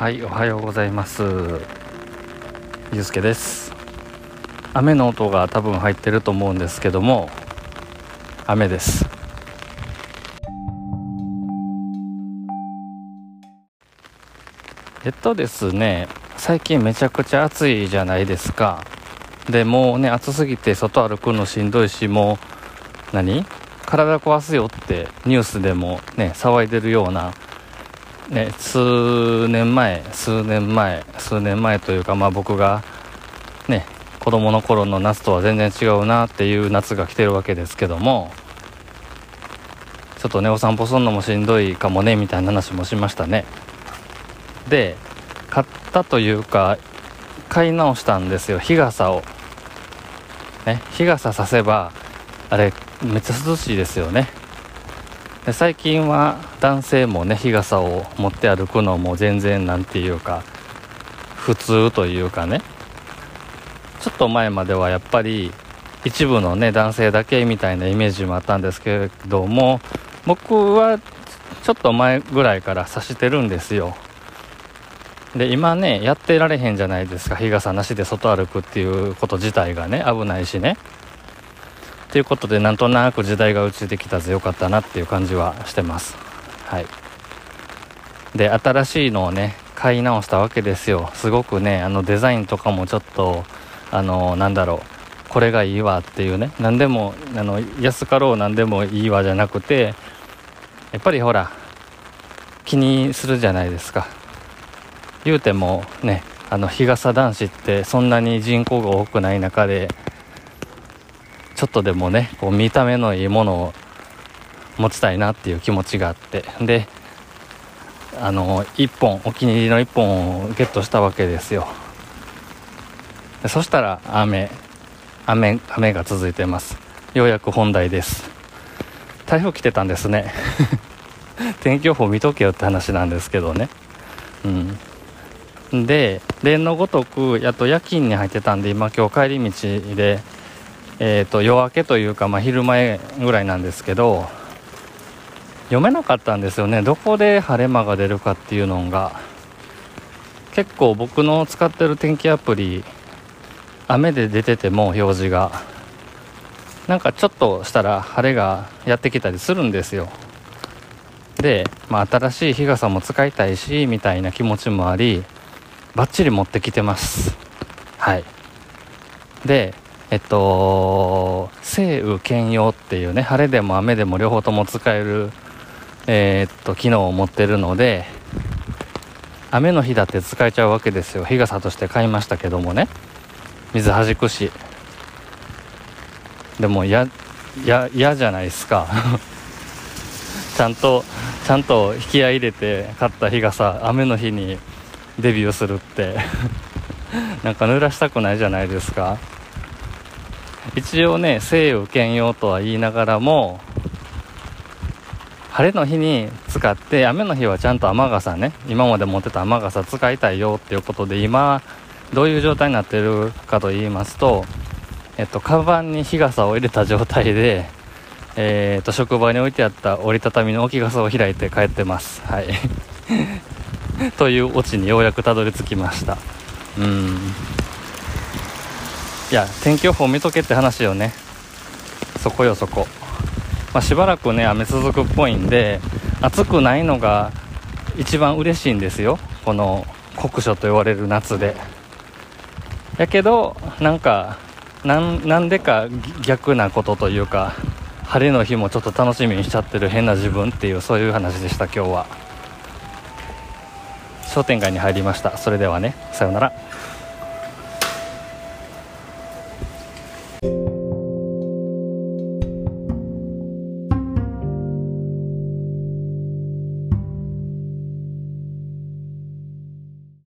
はいおはようございます。ゆうすけです。雨の音が多分入ってると思うんですけども雨です。えっとですね最近めちゃくちゃ暑いじゃないですか。でもうね暑すぎて外歩くのしんどいしもう何？体壊すよってニュースでもね騒いでるようなね、数年前、数年前、数年前というか、まあ、僕が、ね、子供の頃の夏とは全然違うなっていう夏が来てるわけですけども、ちょっとね、お散歩するのもしんどいかもね、みたいな話もしましたね。で、買ったというか、買い直したんですよ、日傘を。ね、日傘させば、あれ、めっちゃ涼しいですよね。で最近は男性もね日傘を持って歩くのも全然なんていうか普通というかね。ちょっと前まではやっぱり一部のね男性だけみたいなイメージもあったんですけれども僕はちょっと前ぐらいから差してるんですよ。で今ねやってられへんじゃないですか。日傘なしで外歩くっていうこと自体がね危ないしね。ということでなんとなく時代が移ってきたぜよかったなっていう感じはしてます。はい。で新しいのをね買い直したわけですよ。すごくねあのデザインとかもちょっとあのなんだろうこれがいいわっていうね。何でもあの安かろう何でもいいわじゃなくてやっぱりほら気にするじゃないですか。言うてもねあの日傘男子ってそんなに人口が多くない中でちょっとでもねこう見た目のいいものを持ちたいなっていう気持ちがあって。であの1本お気に入りの1本をゲットしたわけですよ。でそしたら雨雨雨が続いてます。ようやく本題です。台風来てたんですね。天気予報見とけよって話なんですけどね。うん。で例のごとくやっと夜勤に入ってたんで今今日帰り道でえーと、夜明けというか、まあ、昼前ぐらいなんですけど読めなかったんですよね。どこで晴れ間が出るかっていうのが。結構僕の使ってる天気アプリ雨で出てても表示が。なんかちょっとしたら晴れがやってきたりするんですよ。で、まあ、新しい日傘も使いたいしみたいな気持ちもありバッチリ持ってきてます。はい。でえっと、晴雨兼用っていうね、晴れでも雨でも両方とも使える、えー、っと、機能を持ってるので、雨の日だって使えちゃうわけですよ。日傘として買いましたけどもね。水弾くし。でも、や、や、嫌じゃないですか。ちゃんと、ちゃんと引き合い入れて買った日傘、雨の日にデビューするって なんか濡らしたくないじゃないですか。一応ね晴雨兼用とは言いながらも晴れの日に使って雨の日はちゃんと雨傘ね今まで持ってた雨傘使いたいよっていうことで今どういう状態になってるかと言いますとえっとカバンに日傘を入れた状態でえー、っと職場に置いてあった折りたたみの置き傘を開いて帰ってます。はい。というオチにようやくたどり着きました。うん。いや天気予報見とけって話よね。そこよそこ、まあ、しばらくね雨続くっぽいんで暑くないのが一番嬉しいんですよ。この酷暑と言われる夏で。やけどなんかなんでか逆なことというか晴れの日もちょっと楽しみにしちゃってる変な自分っていうそういう話でした今日は。商店街に入りました。それではねさようなら。